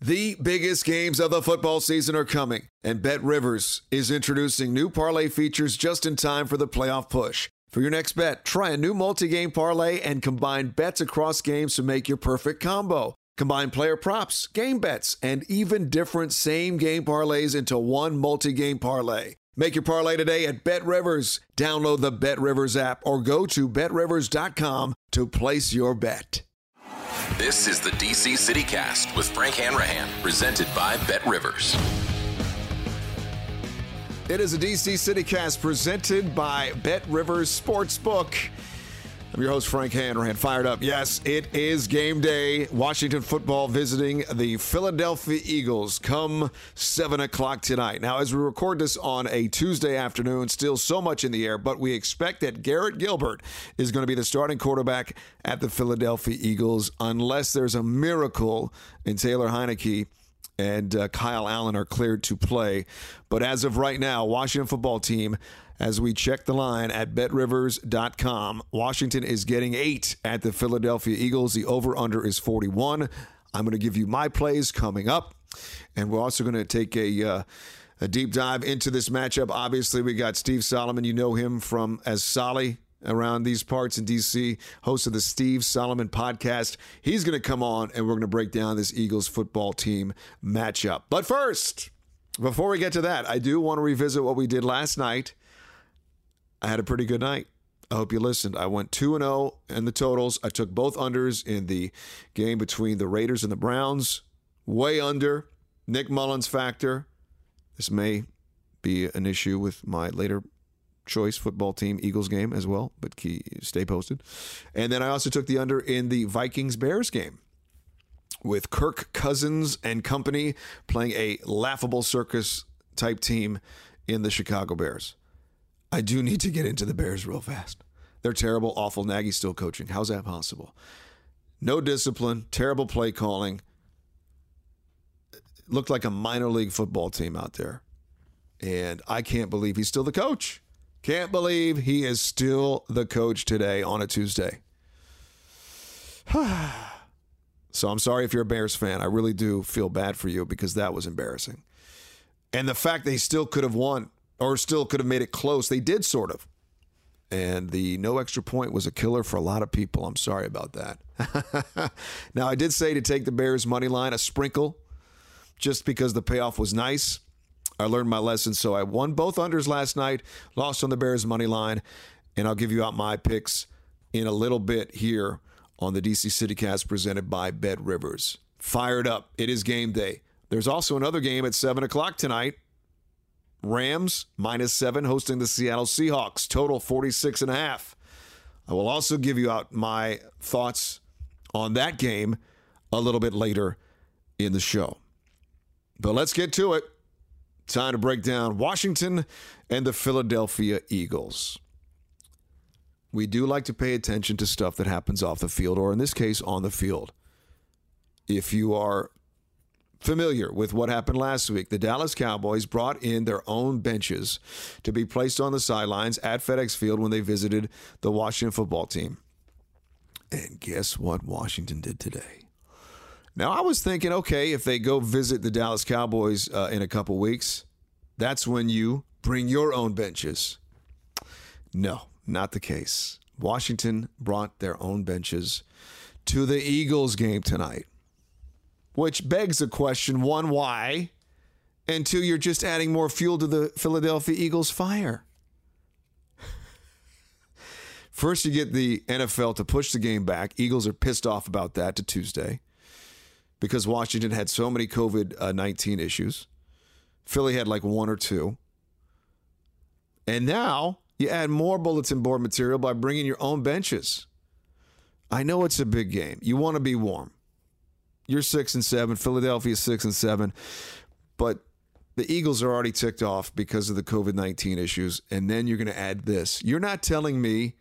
The biggest games of the football season are coming, and Bet Rivers is introducing new parlay features just in time for the playoff push. For your next bet, try a new multi game parlay and combine bets across games to make your perfect combo. Combine player props, game bets, and even different same game parlays into one multi game parlay. Make your parlay today at Bet Rivers. Download the Bet Rivers app or go to betrivers.com to place your bet. This is the DC CityCast with Frank Hanrahan, presented by Bet Rivers. It is a DC CityCast presented by Bet Rivers Sportsbook. I'm your host, Frank Hanrahan. Fired up. Yes, it is game day. Washington football visiting the Philadelphia Eagles come 7 o'clock tonight. Now, as we record this on a Tuesday afternoon, still so much in the air, but we expect that Garrett Gilbert is going to be the starting quarterback at the Philadelphia Eagles unless there's a miracle and Taylor Heinicke and uh, Kyle Allen are cleared to play. But as of right now, Washington football team as we check the line at betrivers.com. Washington is getting eight at the Philadelphia Eagles. The over under is 41. I'm going to give you my plays coming up. And we're also going to take a. Uh, a deep dive into this matchup. Obviously, we got Steve Solomon. You know him from as Solly around these parts in DC, host of the Steve Solomon podcast. He's going to come on and we're going to break down this Eagles football team matchup. But first, before we get to that, I do want to revisit what we did last night I had a pretty good night. I hope you listened. I went 2 and 0 in the totals. I took both unders in the game between the Raiders and the Browns. Way under. Nick Mullens factor. This may be an issue with my later choice football team Eagles game as well, but key, stay posted. And then I also took the under in the Vikings Bears game with Kirk Cousins and company playing a laughable circus type team in the Chicago Bears. I do need to get into the Bears real fast. They're terrible, awful. Nagy's still coaching. How's that possible? No discipline, terrible play calling. Looked like a minor league football team out there. And I can't believe he's still the coach. Can't believe he is still the coach today on a Tuesday. so I'm sorry if you're a Bears fan. I really do feel bad for you because that was embarrassing. And the fact they still could have won or still could have made it close. They did sort of. And the no extra point was a killer for a lot of people. I'm sorry about that. now, I did say to take the Bears money line, a sprinkle, just because the payoff was nice. I learned my lesson, so I won both unders last night, lost on the Bears money line, and I'll give you out my picks in a little bit here on the DC CityCast presented by Bet Rivers. fired up. It is game day. There's also another game at 7 o'clock tonight. Rams minus seven hosting the Seattle Seahawks. Total 46 and a half. I will also give you out my thoughts on that game a little bit later in the show. But let's get to it. Time to break down Washington and the Philadelphia Eagles. We do like to pay attention to stuff that happens off the field, or in this case, on the field. If you are familiar with what happened last week, the Dallas Cowboys brought in their own benches to be placed on the sidelines at FedEx Field when they visited the Washington football team. And guess what Washington did today? Now, I was thinking, okay, if they go visit the Dallas Cowboys uh, in a couple weeks, that's when you bring your own benches. No, not the case. Washington brought their own benches to the Eagles game tonight, which begs a question one, why? And two, you're just adding more fuel to the Philadelphia Eagles fire. First, you get the NFL to push the game back. Eagles are pissed off about that to Tuesday because Washington had so many COVID uh, 19 issues. Philly had like one or two. And now you add more bulletin board material by bringing your own benches. I know it's a big game. You want to be warm. You're six and seven. Philadelphia six and seven. But the Eagles are already ticked off because of the COVID 19 issues. And then you're going to add this. You're not telling me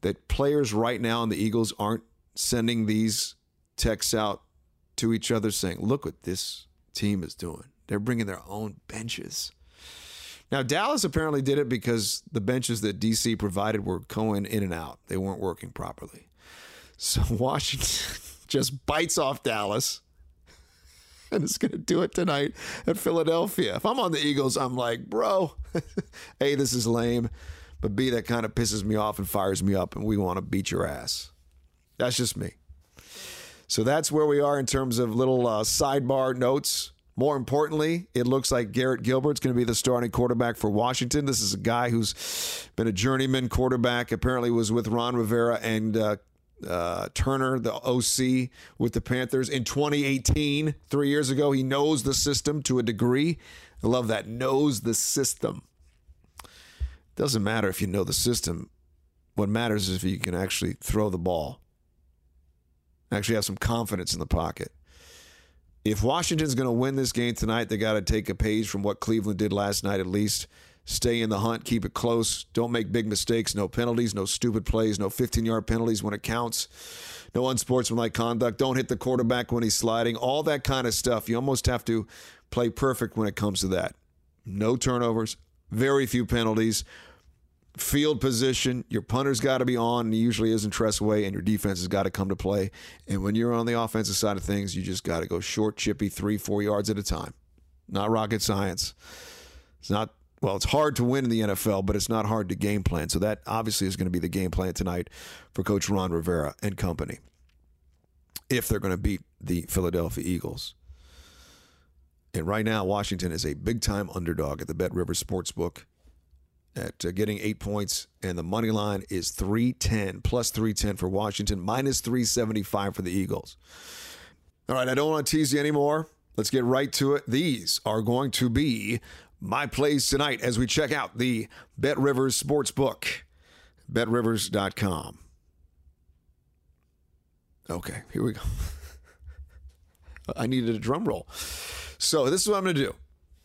that players right now in the Eagles aren't sending these texts out to each other saying, look what this team is doing. They're bringing their own benches. Now, Dallas apparently did it because the benches that DC provided were going in and out. They weren't working properly. So Washington just bites off Dallas and is going to do it tonight at Philadelphia. If I'm on the Eagles, I'm like, bro, A, this is lame, but B, that kind of pisses me off and fires me up, and we want to beat your ass. That's just me. So that's where we are in terms of little uh, sidebar notes. More importantly, it looks like Garrett Gilbert's going to be the starting quarterback for Washington. This is a guy who's been a journeyman quarterback. Apparently, was with Ron Rivera and uh, uh, Turner, the OC, with the Panthers in 2018, three years ago. He knows the system to a degree. I love that. Knows the system. Doesn't matter if you know the system. What matters is if you can actually throw the ball actually have some confidence in the pocket. If Washington's going to win this game tonight, they got to take a page from what Cleveland did last night at least. Stay in the hunt, keep it close, don't make big mistakes, no penalties, no stupid plays, no 15 yard penalties when it counts, no unsportsmanlike conduct, don't hit the quarterback when he's sliding, all that kind of stuff. You almost have to play perfect when it comes to that. No turnovers, very few penalties field position. Your punter's got to be on, and he usually isn't Tress Way, and your defense has got to come to play. And when you're on the offensive side of things, you just got to go short, chippy, three, four yards at a time. Not rocket science. It's not, well, it's hard to win in the NFL, but it's not hard to game plan. So that obviously is going to be the game plan tonight for Coach Ron Rivera and company if they're going to beat the Philadelphia Eagles. And right now, Washington is a big time underdog at the Bet River Sportsbook at uh, getting eight points, and the money line is 310 plus 310 for Washington, minus 375 for the Eagles. All right, I don't want to tease you anymore. Let's get right to it. These are going to be my plays tonight as we check out the Bet Rivers Sportsbook, betrivers.com. Okay, here we go. I needed a drum roll. So, this is what I'm going to do.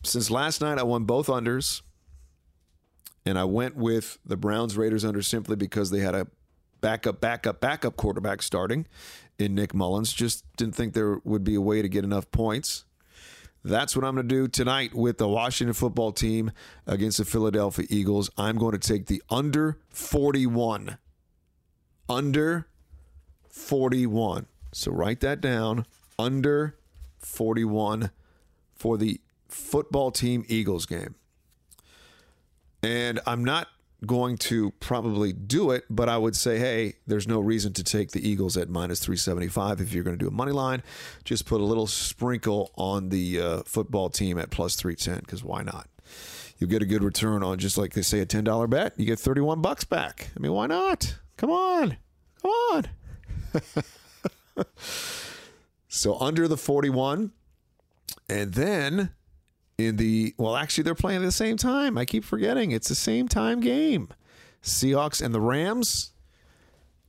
Since last night I won both unders, and I went with the Browns Raiders under simply because they had a backup, backup, backup quarterback starting in Nick Mullens. Just didn't think there would be a way to get enough points. That's what I'm going to do tonight with the Washington football team against the Philadelphia Eagles. I'm going to take the under 41. Under 41. So write that down. Under 41 for the football team Eagles game. And I'm not going to probably do it, but I would say, hey, there's no reason to take the Eagles at minus 375 if you're going to do a money line. Just put a little sprinkle on the uh, football team at plus 310 because why not? You'll get a good return on just like they say a $10 bet. You get 31 bucks back. I mean, why not? Come on. Come on. So under the 41. And then in the, well, actually, they're playing at the same time. I keep forgetting. It's the same time game. Seahawks and the Rams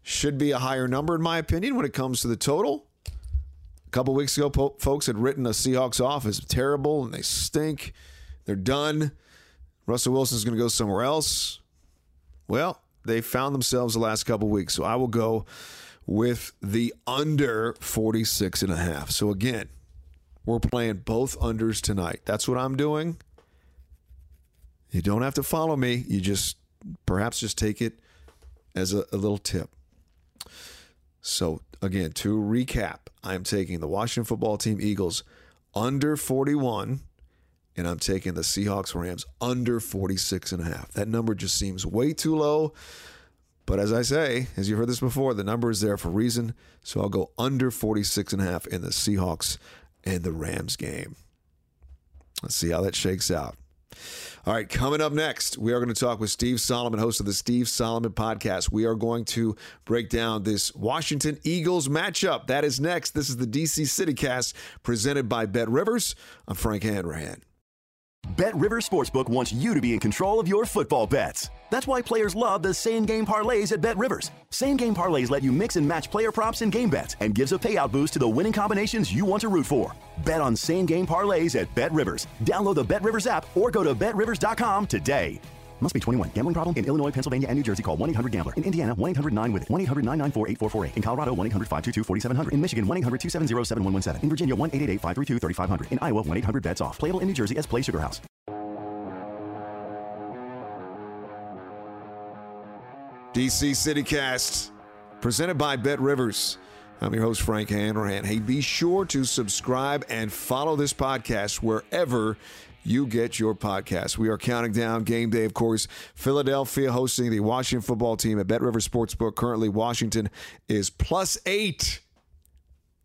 should be a higher number, in my opinion, when it comes to the total. A couple weeks ago, po- folks had written the Seahawks off as terrible and they stink. They're done. Russell Wilson's going to go somewhere else. Well, they found themselves the last couple weeks. So I will go with the under 46 and a half. So again, we're playing both unders tonight. That's what I'm doing. You don't have to follow me. You just perhaps just take it as a, a little tip. So again, to recap, I'm taking the Washington football team Eagles under 41 and I'm taking the Seahawks Rams under 46 and a half. That number just seems way too low. But as I say, as you heard this before, the number is there for a reason. So I'll go under 46 and a half in the Seahawks and the Rams game. Let's see how that shakes out. All right, coming up next, we are going to talk with Steve Solomon, host of the Steve Solomon podcast. We are going to break down this Washington Eagles matchup. That is next. This is the DC CityCast presented by Bet Rivers. I'm Frank Hanrahan. Bet Rivers Sportsbook wants you to be in control of your football bets. That's why players love the same game parlays at Bet Rivers. Same game parlays let you mix and match player props and game bets and gives a payout boost to the winning combinations you want to root for. Bet on same game parlays at Bet Rivers. Download the Bet Rivers app or go to betrivers.com today. Must be 21. Gambling problem? In Illinois, Pennsylvania, and New Jersey, call 1 800 Gambler. In Indiana, 1 800 9 with it. 1 800 994 8448. In Colorado, 1 800 522 4700. In Michigan, 1 800 270 7117. In Virginia, 1 888 532 3500. In Iowa, 1 800 bets off. Playable in New Jersey as Play Sugar House. DC CityCast, presented by Bet Rivers. I'm your host, Frank Hanrahan. Hey, be sure to subscribe and follow this podcast wherever you get your podcast. We are counting down game day, of course. Philadelphia hosting the Washington football team at Bet Rivers Sportsbook. Currently, Washington is plus eight,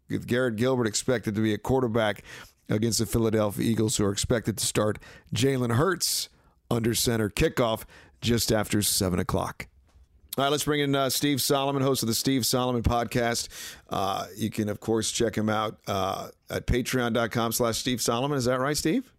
with Garrett Gilbert expected to be a quarterback against the Philadelphia Eagles, who are expected to start Jalen Hurts under center kickoff just after 7 o'clock. All right, let's bring in uh, Steve Solomon, host of the Steve Solomon podcast. Uh, you can, of course, check him out uh, at patreon.com slash Steve Solomon. Is that right, Steve?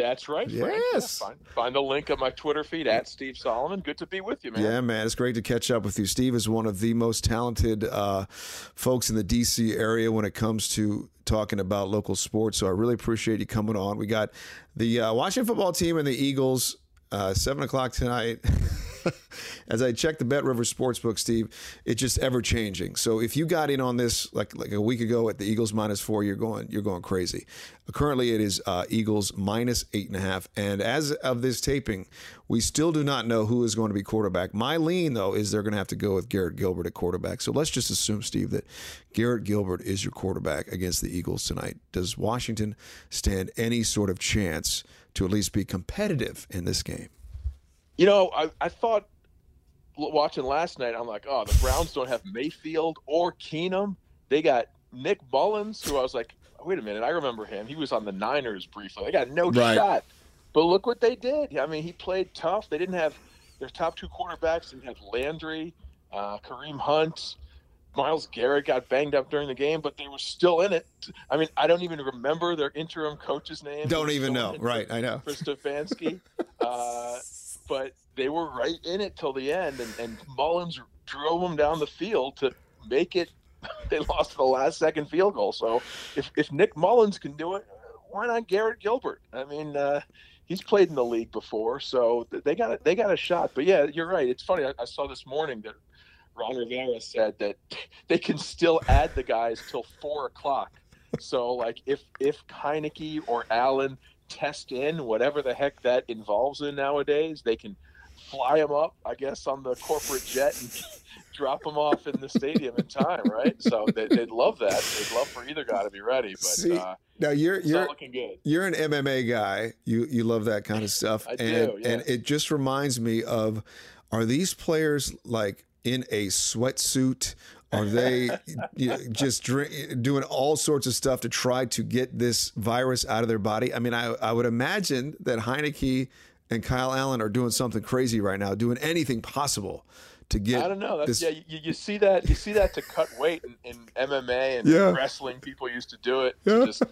That's right. Frank. Yes. Yeah, find, find, the link on my Twitter feed at Steve Solomon. Good to be with you, man. Yeah, man. It's great to catch up with you. Steve is one of the most talented uh, folks in the D.C. area when it comes to talking about local sports. So I really appreciate you coming on. We got the uh, Washington football team and the Eagles, uh, 7 o'clock tonight. as I checked the Bet River Sportsbook, Steve, it's just ever changing. So if you got in on this like like a week ago at the Eagles minus four, you're going you're going crazy. Currently, it is uh, Eagles minus eight and a half, and as of this taping, we still do not know who is going to be quarterback. My lean though is they're going to have to go with Garrett Gilbert at quarterback. So let's just assume, Steve, that Garrett Gilbert is your quarterback against the Eagles tonight. Does Washington stand any sort of chance to at least be competitive in this game? You know, I, I thought watching last night, I'm like, oh, the Browns don't have Mayfield or Keenum. They got Nick Mullens, who I was like, wait a minute, I remember him. He was on the Niners briefly. They got no right. shot. But look what they did. I mean, he played tough. They didn't have their top two quarterbacks. Didn't Landry, uh, Kareem Hunt, Myles Garrett got banged up during the game, but they were still in it. I mean, I don't even remember their interim coach's name. Don't even know. Right, I know. For Stefanski. uh, but they were right in it till the end, and, and Mullens drove them down the field to make it. they lost the last second field goal. So if, if Nick Mullens can do it, why not Garrett Gilbert? I mean, uh, he's played in the league before, so they got a, they got a shot. But yeah, you're right. It's funny. I, I saw this morning that Ron Rivera said that they can still add the guys till four o'clock. So like if if Heinicke or Allen test in whatever the heck that involves in nowadays, they can fly them up, I guess, on the corporate jet and drop them off in the stadium in time, right? So they, would love that. They'd love for either guy to be ready. But See, uh, now you're you're looking good. You're an MMA guy. You you love that kind of stuff, I and do, yeah. and it just reminds me of, are these players like in a sweatsuit? Are they you know, just drink, doing all sorts of stuff to try to get this virus out of their body? I mean, I, I would imagine that Heinicke and Kyle Allen are doing something crazy right now, doing anything possible to get. I don't know. That's, this- yeah, you, you see that you see that to cut weight in, in MMA and Yeah. wrestling. People used to do it. Yeah. Just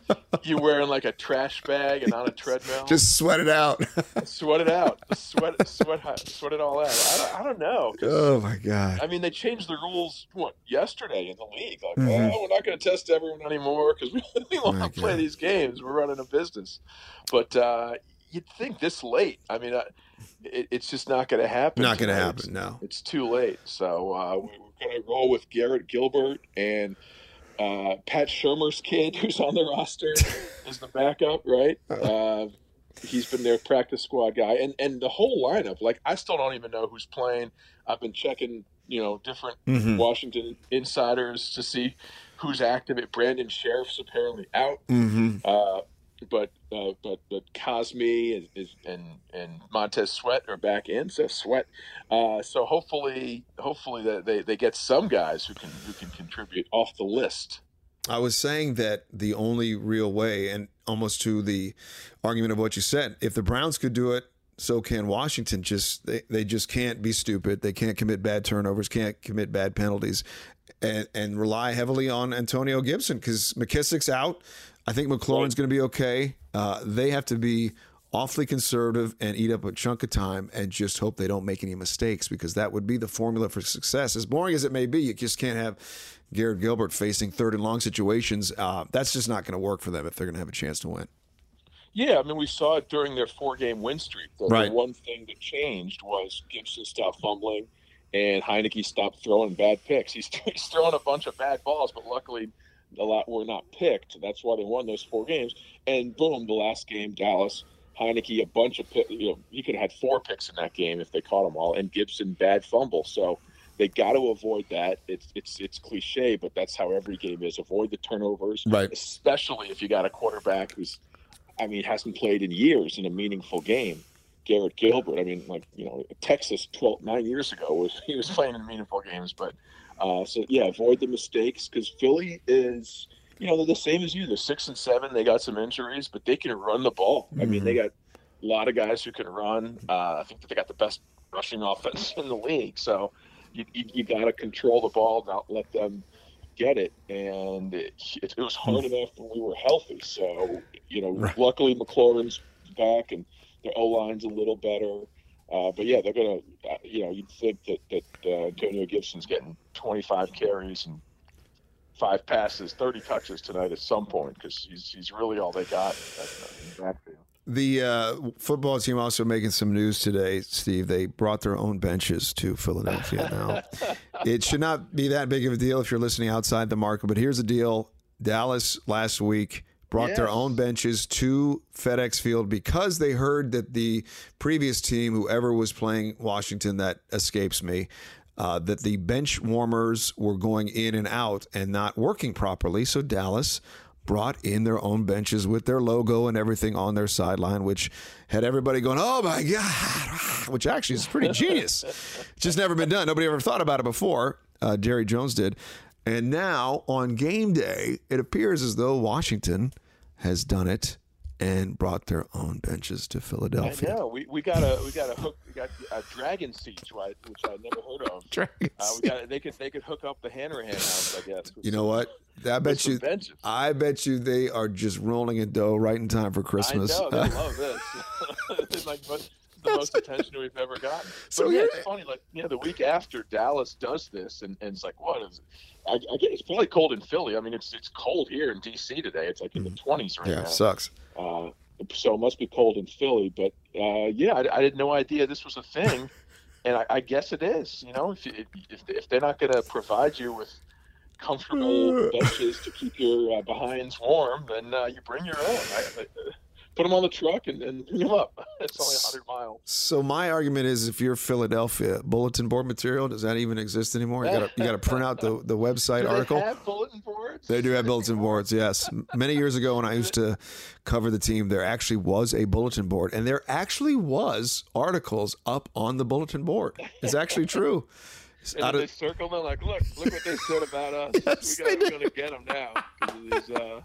you wearing like a trash bag and on a treadmill. Just sweat it out. sweat it out. Sweat sweat sweat it all out. I don't, I don't know. oh my god. I mean, they changed the rules what yesterday in the league. Like, Mhm. oh, we're not going to test everyone anymore because we, we want to play God. these games. We're running a business. But uh, you'd think this late. I mean, uh, it, it's just not going to happen. Not going to happen. No. It's too late. So uh, we- we're going to roll with Garrett Gilbert and uh, Pat Shurmur's kid, who's on the roster, is the backup, right? Uh, he's been their practice squad guy, and and the whole lineup. Like I still don't even know who's playing. I've been checking, you know, different Mhm. Washington insiders to see who's active. Brandon Scherff's apparently out. Mm-hmm. But uh, but but Cosmi is, is, and and Montez Sweat are back in. So Sweat. Uh, so hopefully hopefully that they, they get some guys who can who can contribute off the list. I was saying that the only real way, and almost to the argument of what you said, if the Browns could do it, so can Washington. Just they, they just can't be stupid. They can't commit bad turnovers, can't commit bad penalties, and and rely heavily on Antonio Gibson because McKissic's out. I think McLaurin's going to be okay. Uh, they have to be awfully conservative and eat up a chunk of time and just hope they don't make any mistakes because that would be the formula for success. As boring as it may be, you just can't have Garrett Gilbert facing third and long situations. Uh, that's just not going to work for them if they're going to have a chance to win. Yeah, I mean we saw it during their four game win streak. The, the Right. one thing that changed was Gibson stopped fumbling and Heinicke stopped throwing bad picks. He's, he's throwing a bunch of bad balls, but luckily a lot were not picked. That's why they won those four games. And boom, the last game, Dallas, Heinicke, a bunch of pick, you know, he could have had four picks in that game if they caught them all, and Gibson bad fumble. So they got to avoid that. It's it's it's cliche, but that's how every game is. Avoid the turnovers, Right. Especially if you got a quarterback who's, I mean, hasn't played in years in a meaningful game. Garrett Gilbert. I mean, like you know, Texas 12, nine years ago was he was playing in meaningful games, but uh, so yeah, avoid the mistakes because Philly is, you know, they're the same as you. They're six and seven. They got some injuries, but they can run the ball. I mean, they got a lot of guys who can run. Uh, I think that they got the best rushing offense in the league. So you, you, you got to control the ball, not let them get it. And it, it, it was hard enough when we were healthy. So, you know, luckily McLaurin's back and their O line's a little better. Uh, but yeah, they're going to, uh, you know, you'd think that, that uh, Antonio Gibson's getting 25 carries and five passes, 30 touches tonight at some point because he's, he's really all they got in backfield. The uh, football team also making some news today, Steve. They brought their own benches to Philadelphia now. it should not be that big of a deal if you're listening outside the market, but here's the deal Dallas last week brought their own benches to FedEx Field because they heard that the previous team, whoever was playing Washington, that escapes me, uh, that the bench warmers were going in and out and not working properly. So Dallas brought in their own benches with their logo and everything on their sideline, which had everybody going, "Oh my god!" Which actually is pretty genius. It's just never been done. Nobody ever thought about it before. Uh, Jerry Jones did, and now on game day, it appears as though Washington has done it and brought their own benches to Philadelphia. I know. We, we got a we got a hook we got a dragon seats right which I never heard of. Dragon uh, we got they could they could hook up the Hanrahan house I guess. You know some- what? I bet you. benches. I bet you they are just rolling in dough right in time for Christmas. I know they love this. like but the most attention we've ever gotten. So So yeah, it's funny. Like yeah, the week after Dallas does this, and, and it's like what is? It? I, I get it's probably cold in Philly. I mean, it's it's cold here in DC today. It's like in the twenties right Mm. yeah, now. sucks. Uh, so it must be cold in Philly. But uh, yeah, I, I had no idea this was a thing, and I, I guess it is. You know, if you, if if they're not going to provide you with comfortable benches to keep your uh, behinds warm, then uh, you bring your own. Put them on the truck and, and bring them up. It's only 100 miles. So my argument is, if you're Philadelphia, bulletin board material does that even exist anymore? You got to you got to print out the the website Do article. They have bulletin boards. They do have bulletin boards, yes. Many years ago, when I used to cover the team, there actually was a bulletin board, and there actually was articles up on the bulletin board. It's actually true. And out then they of- circle them like, look, look what they said about us. Yes, we got, we're to get them now. of these, uh,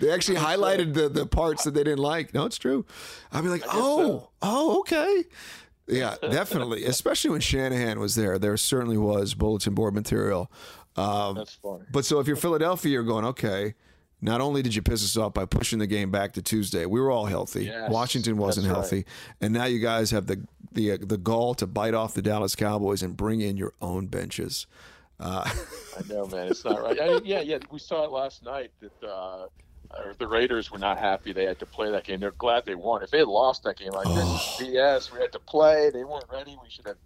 they actually highlighted the, the parts that they didn't like. No, it's true. I'd be like, oh, oh, okay. Yeah, definitely. Especially when Shanahan was there, there certainly was bulletin board material. Um, That's funny. But so if you're Philadelphia, you're going okay. Not only did you piss us off by pushing the game back to Tuesday, we were all healthy. Yes, Washington wasn't healthy, right. and now you guys have the the uh, the gall to bite off the Dallas Cowboys and bring in your own benches. Uh, I know, man. It's not right. I, yeah, yeah. We saw it last night that uh, the Raiders were not happy they had to play that game. They're glad they won. If they had lost that game, like this is BS. We had to play. They weren't ready. We should have.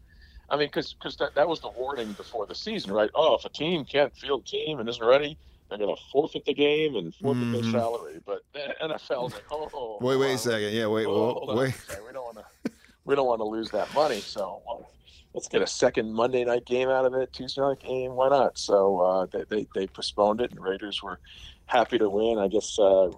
I mean, because that, that was the warning before the season, right? Oh, if a team can't field team and isn't ready, they're going to forfeit the game and forfeit Mhm. their salary. But the NFL's like, oh, wait, wait a second. Yeah, wait, Oh, on wait. We don't want to. We don't want to lose that money. So well, let's get a second Monday night game out of it. Tuesday night game. Why not? So uh, they, they they postponed it, and Raiders were happy to win. I guess uh,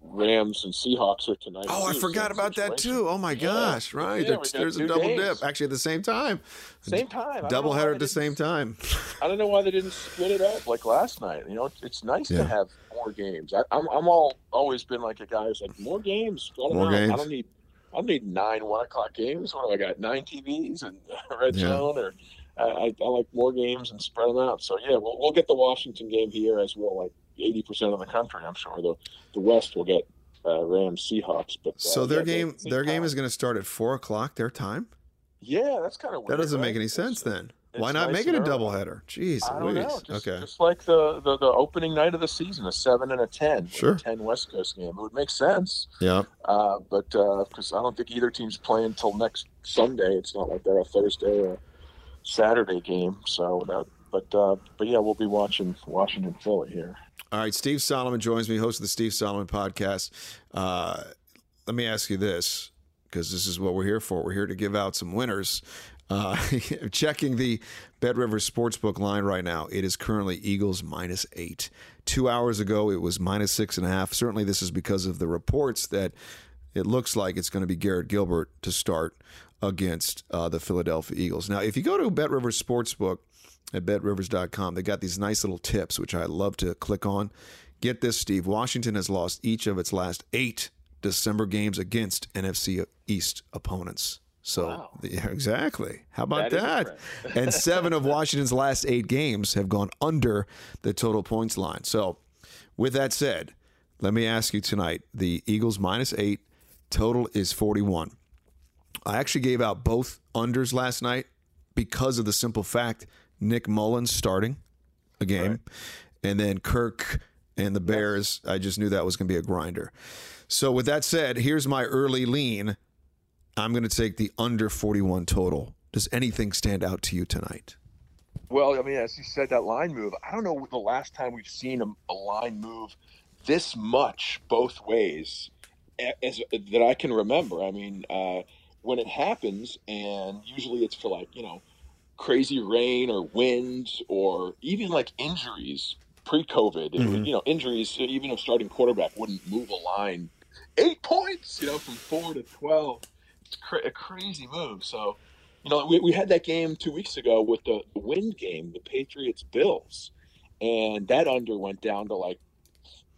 Rams and Seahawks are tonight. Oh, I forgot about that too. Oh my gosh, right? Yeah, there's a double games. dip actually at the same time. Same time. Double header at the same time. I don't know why they didn't split it up like last night. You know, it's nice Yeah. to have more games. I, I'm I'm all always been like a guy who's like more games. 'em More out. I don't need I don't need nine one o'clock games. What do I got? Nine TVs and red Yeah. zone, or I, I, I like more games and spread them out. So yeah, we'll we'll get the Washington game here as well. Like eighty percent of the country, I'm sure. The the West will get uh, Rams Seahawks, but uh, So their game their game is going to start at four o'clock their time. Yeah, that's kind of weird. That doesn't right? make any sense then. Why not nice make it a doubleheader? Jeez, I don't know. Just, okay. just like the, the, the opening night of the season, a seven and a ten, Sure. a ten West Coast game. It would make sense, Yeah. uh, but because I don't think either team's playing until next Sunday. It's not like they're a Thursday or Saturday game. So, uh, but uh, but yeah, we'll be watching Washington Philly here. All right, Steve Solomon joins me, host of the Steve Solomon podcast. Uh, let me ask you this, because this is what we're here for. We're here to give out some winners. Uh, checking the Bet Rivers Sportsbook line right now, it is currently Eagles minus eight. Two hours ago, it was minus six and a half. Certainly, this is because of the reports that it looks like it's going to be Garrett Gilbert to start against uh, the Philadelphia Eagles. Now, if you go to Bet Rivers Sportsbook at betrivers.com, they got these nice little tips, which I love to click on. Get this, Steve. Washington has lost each of its last eight December games against NFC East opponents. So, yeah, exactly. How about That that? and seven of Washington's last eight games have gone under the total points line. So, with that said, let me ask you tonight the Eagles minus eight, total is 41. I actually gave out both unders last night because of the simple fact Nick Mullens starting a game, and then Kirk and the Bears. I just knew that was going to be a grinder. So, with that said, here's my early lean. I'm going to take the under 41 total. Does anything stand out to you tonight? Well, I mean, as you said, that line move. I don't know the last time we've seen a, a line move this much both ways a- as that I can remember. I mean, uh, when it happens, and usually it's for like you know crazy rain or wind or even like injuries pre-COVID. It would- you know, injuries. Even a starting quarterback wouldn't move a line eight points. You know, from four to twelve. It's cra- a crazy move. So. You know, we, we had that game two weeks ago with the wind game, the Patriots Bills, and that under went down to like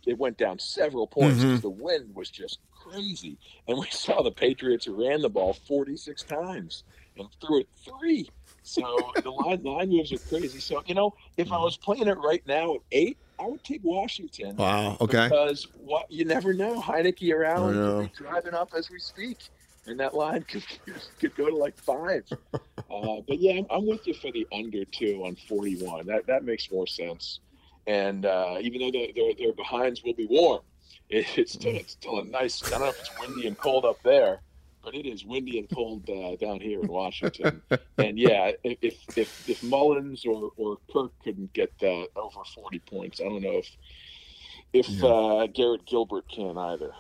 it went down several points because Mhm. the wind was just crazy. And we saw the Patriots ran the ball 46 times and threw it three. So the line line moves are crazy. So you know, if I was playing it right now at eight, I would take Washington. Wow, okay. Because what you never know, Heinicke or Allen could be driving up as we speak, and that line could could go to like five. uh, but yeah, I'm, I'm with you for the under two on 41. That that makes more sense. And uh, even though their, their their behinds will be warm, it, it's still it's still a nice. I don't know if it's windy and cold up there, but it is windy and cold uh, down here in Washington. and yeah, if if if Mullens or or Kirk couldn't get uh, over 40 points, I don't know if if uh, Garrett Gilbert can either.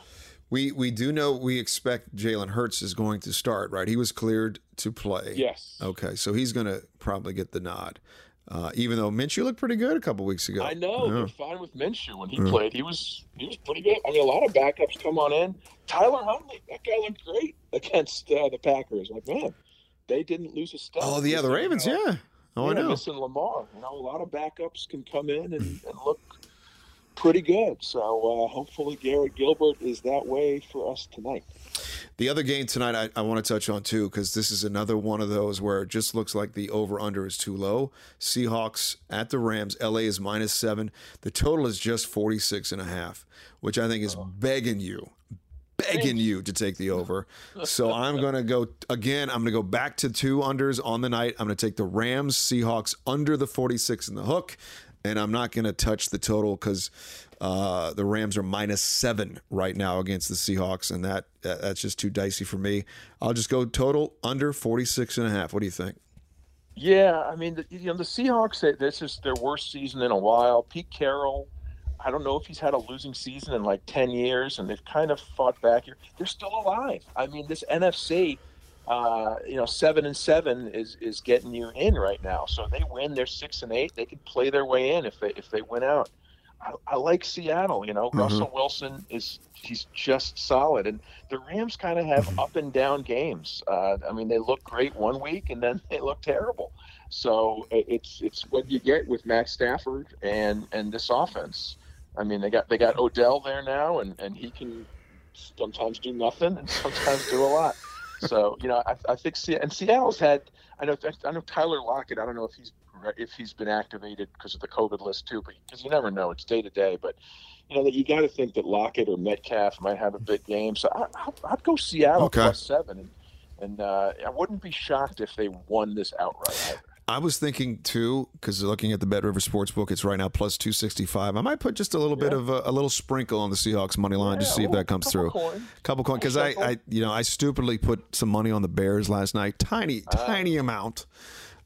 We we do know we expect Jalen Hurts is going to start, right? He was cleared to play. Yes. Okay, so he's going to probably get the nod, uh, even though Minshew looked pretty good a couple weeks ago. I know Yeah. they're fine with Minshew when he Yeah. played. He was he was pretty good. I mean, a lot of backups come on in. Tyler Huntley, that guy looked great against uh, the Packers. Like man, they didn't lose a step. Oh, yeah, the Ravens, yeah. Oh, I know. Missing Lamar, you know, a lot of backups can come in and, and look pretty good. So uh, hopefully Garrett Gilbert is that way for us tonight. The other game tonight, I, I want to touch on too, because this is another one of those where it just looks like the over under is too low. Seahawks at the Rams. LA is minus seven. The total is just 46 and a half, which I think is begging you, begging you to take the over. So I'm going to go again. I'm going to go back to two unders on the night. I'm going to take the Rams Seahawks under the 46 in the hook, and I'm not going to touch the total because uh, the Rams are minus seven right now against the Seahawks, and that that's just too dicey for me. I'll just go total under 46 and a half. What do you think? Yeah, I mean, the, you know, the Seahawks. This is their worst season in a while. Pete Carroll. I don't know if he's had a losing season in like 10 years, and they've kind of fought back here. They're still alive. I mean, this NFC, uh, you know, seven and seven is is getting you in right now. So they win, they're six and eight. They could play their way in if they if they win out. I, I like Seattle. You know, Mm-hmm. Russell Wilson is he's just solid, and the Rams kind of have up and down games. Uh, I mean, they look great one week, and then they look terrible. So it's it's what you get with Matt Stafford and and this offense. I mean, they got they got Odell there now, and and he can sometimes do nothing and sometimes do a lot. So you know, I, I think Se- and Seattle's had. I know I know Tyler Lockett. I don't know if he's if he's been activated because of the COVID list too, but because you never know, it's day to day. But you know that you got to think that Lockett or Metcalf might have a big game. So I, I'd, I'd go Seattle Okay. plus seven, and, and uh, I wouldn't be shocked if they won this outright. Either. I was thinking too, because looking at the Bet River Sportsbook, it's right now plus 265. I might put just a little bit of a, a little sprinkle on the Seahawks money line to see if that comes through. coin. Couple coin, because I, I, you know, I stupidly put some money on the Bears last night, tiny, Ah. tiny amount.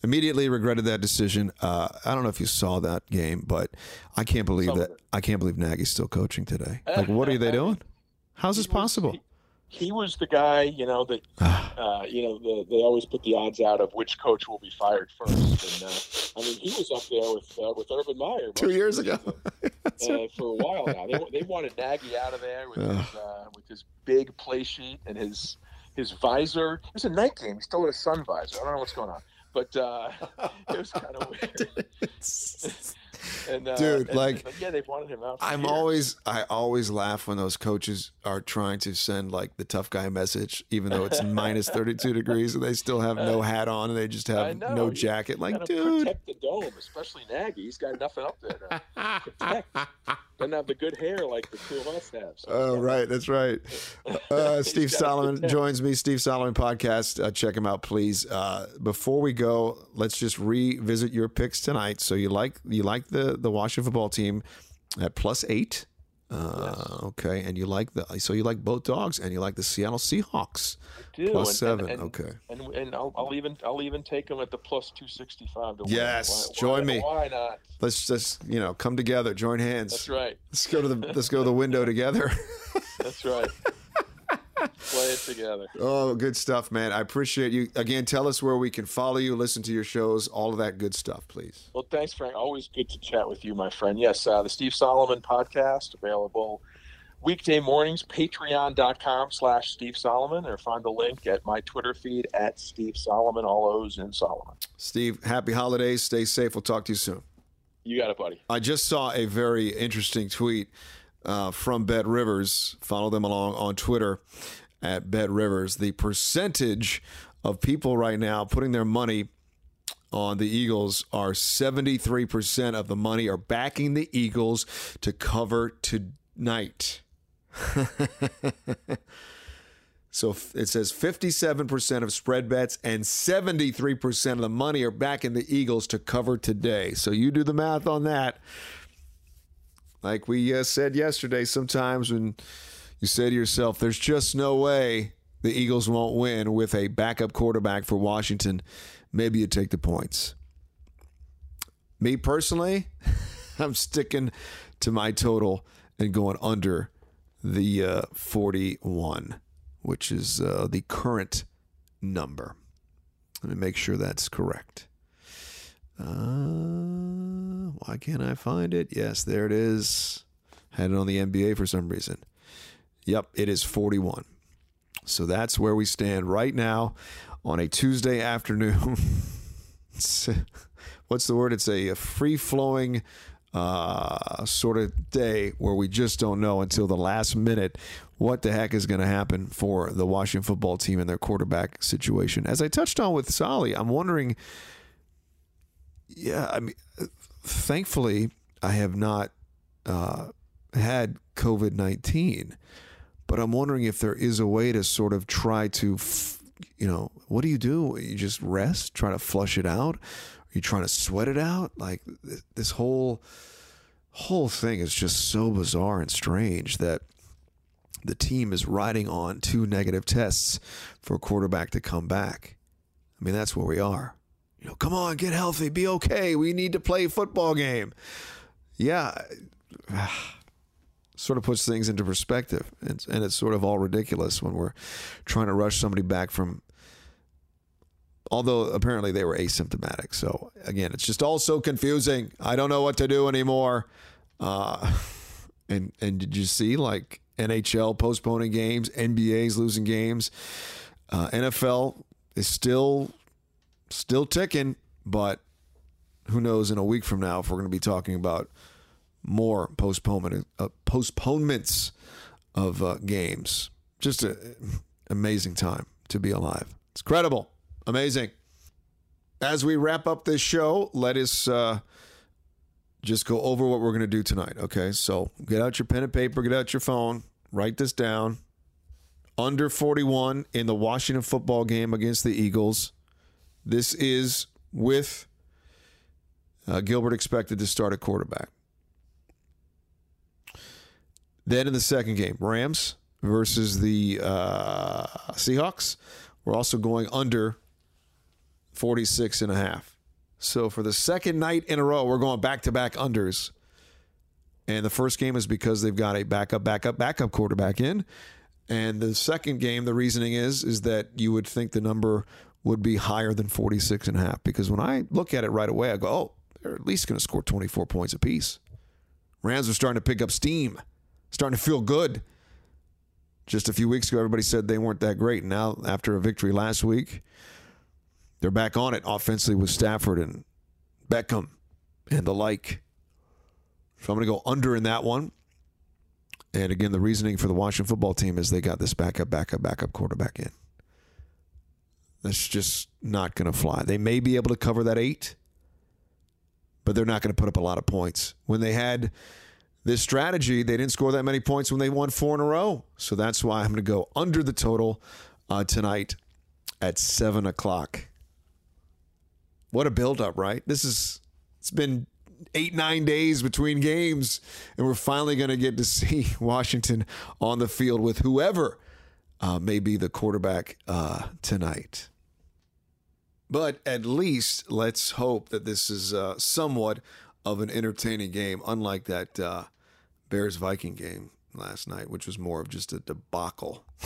Immediately regretted that decision. Uh, I don't know if you saw that game, but I can't believe that I can't believe Nagy's still coaching today. Like, what are they doing? How's this possible? He was the guy, you know, that uh, you know the, they always put the odds out of which coach will be fired first. And uh, I mean, he was up there with uh, with Urban Meyer Two years ago. uh, for a while now. They, they wanted Nagy out of there with his, uh, with his big play sheet and his his visor. It was a night game. He still had a sun visor. I don't know what's going on, but uh, it was kind of weird. And, uh, Dude, and- like, yeah, they've wanted him out. I'm always I always laugh when those coaches are trying to send like the tough guy message, even though it's minus 32 degrees and they still have no hat on and they just have no you jacket. Like, dude, protect the dome, especially Nagy. He's got nothing up there to protect. Doesn't have the good hair like the two of us have. So Oh, right. That's right. Uh, Steve Solomon joins me. Steve Solomon podcast. Uh, check him out, please. Uh, before we go, let's just revisit your picks tonight. So you like you like the the Washington football team at plus eight. Uh, Okay, and you like the so you like both dogs, and you like the Seattle Seahawks do, plus and- seven. and- okay. and and I'll, I'll even I'll even take them at the plus two sixty five. Yes, why, join why, me. Why not? Let's just you know come together, join hands. That's right. Let's go to the let's go to the window together. That's right. Play it together. Oh, good stuff, man. I appreciate you. Again, tell us where we can follow you, listen to your shows, all of that good stuff, please. Well, thanks, Frank. Always good to chat with you, my friend. Yes, uh, the Steve Solomon podcast available weekday mornings. Patreon.com slash Steve Solomon, or find the link at my Twitter feed at Steve Solomon. All O's in Solomon. Steve, happy holidays. Stay safe. We'll talk to you soon. You got it, buddy. I just saw a very interesting tweet uh, from Bet Rivers. Follow them along on Twitter at Bet Rivers. The percentage of people right now putting their money on the Eagles are 73% of the money are backing the Eagles to cover tonight. So it says 57% of spread bets and 73% of the money are backing the Eagles to cover today. So you do the math on that. Like we uh, said yesterday, sometimes when you say to yourself, there's just no way the Eagles won't win with a backup quarterback for Washington, maybe you take the points. Me personally, I'm sticking to my total and going under the uh, 41, which is uh, the current number. Let me make sure that's correct. Uh, why can't I find it? Yes, there it is. Had it on the NBA for some reason. Yep, it is 41. So that's where we stand right now on a Tuesday afternoon. What's the word? It's a, free flowing uh, sort of day where we just don't know until the last minute what the heck is going to happen for the Washington football team and their quarterback situation. As I touched on with Solly, I'm wondering. Yeah, I mean, thankfully, I have not uh, had COVID 19, but I'm wondering if there is a way to sort of try to, f- you know, what do you do? You just rest, try to flush it out? Are you trying to sweat it out? Like th- this whole whole thing is just so bizarre and strange that the team is riding on two negative tests for a quarterback to come back. I mean, that's where we are. You know, come on, get healthy, be okay. We need to play a football game. Yeah, sort of puts things into perspective, and, and it's sort of all ridiculous when we're trying to rush somebody back from. Although apparently they were asymptomatic, so again, it's just all so confusing. I don't know what to do anymore. Uh, and and did you see like NHL postponing games, NBA's losing games, uh, NFL is still still ticking, but who knows in a week from now if we're going to be talking about more postponement uh, postponements of uh, games. Just an amazing time to be alive. It's credible, amazing. As we wrap up this show, let us uh, just go over what we're going to do tonight. Okay, so get out your pen and paper, get out your phone, write this down. Under 41 in the Washington football game against the Eagles. This is with uh, Gilbert expected to start a quarterback. Then in the second game, Rams versus the uh, Seahawks. We're also going under 46 and a half. So for the second night in a row, we're going back to back unders. And the first game is because they've got a backup, backup, backup quarterback in. And the second game, the reasoning is is that you would think the number would be higher than 46 and a half because when I look at it right away, I go, "Oh, they're at least going to score 24 points apiece." Rams are starting to pick up steam starting to feel good. Just a few weeks ago, everybody said they weren't that great. Now, after a victory last week, they're back on it offensively with Stafford and Beckham and the like. So I'm going to go under in that one. And again, the reasoning for the Washington football team is they got this backup, backup, backup quarterback in. That's just not going to fly. They may be able to cover that eight, but they're not going to put up a lot of points. When they had this strategy, they didn't score that many points when they won four in a row. So that's why I'm going to go under the total uh, tonight at seven o'clock. What a buildup, right? This is, it's been eight, nine days between games, and we're finally going to get to see Washington on the field with whoever uh, may be the quarterback uh, tonight. But at least let's hope that this is uh, somewhat of an entertaining game, unlike that uh, Bears Viking game last night, which was more of just a debacle.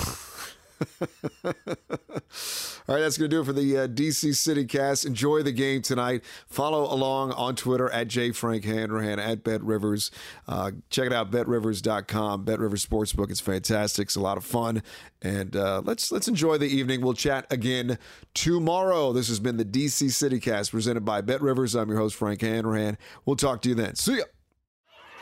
All right, that's going to do it for the uh, DC City Cast. Enjoy the game tonight. Follow along on Twitter at jfrankhanrahan, at Bet Rivers. Uh, check it out, betrivers.com, Bet Rivers Sportsbook. It's fantastic. It's a lot of fun. And uh, let's let's enjoy the evening. We'll chat again tomorrow. This has been the DC City Cast presented by Bet Rivers. I'm your host, Frank Hanrahan. We'll talk to you then. See ya.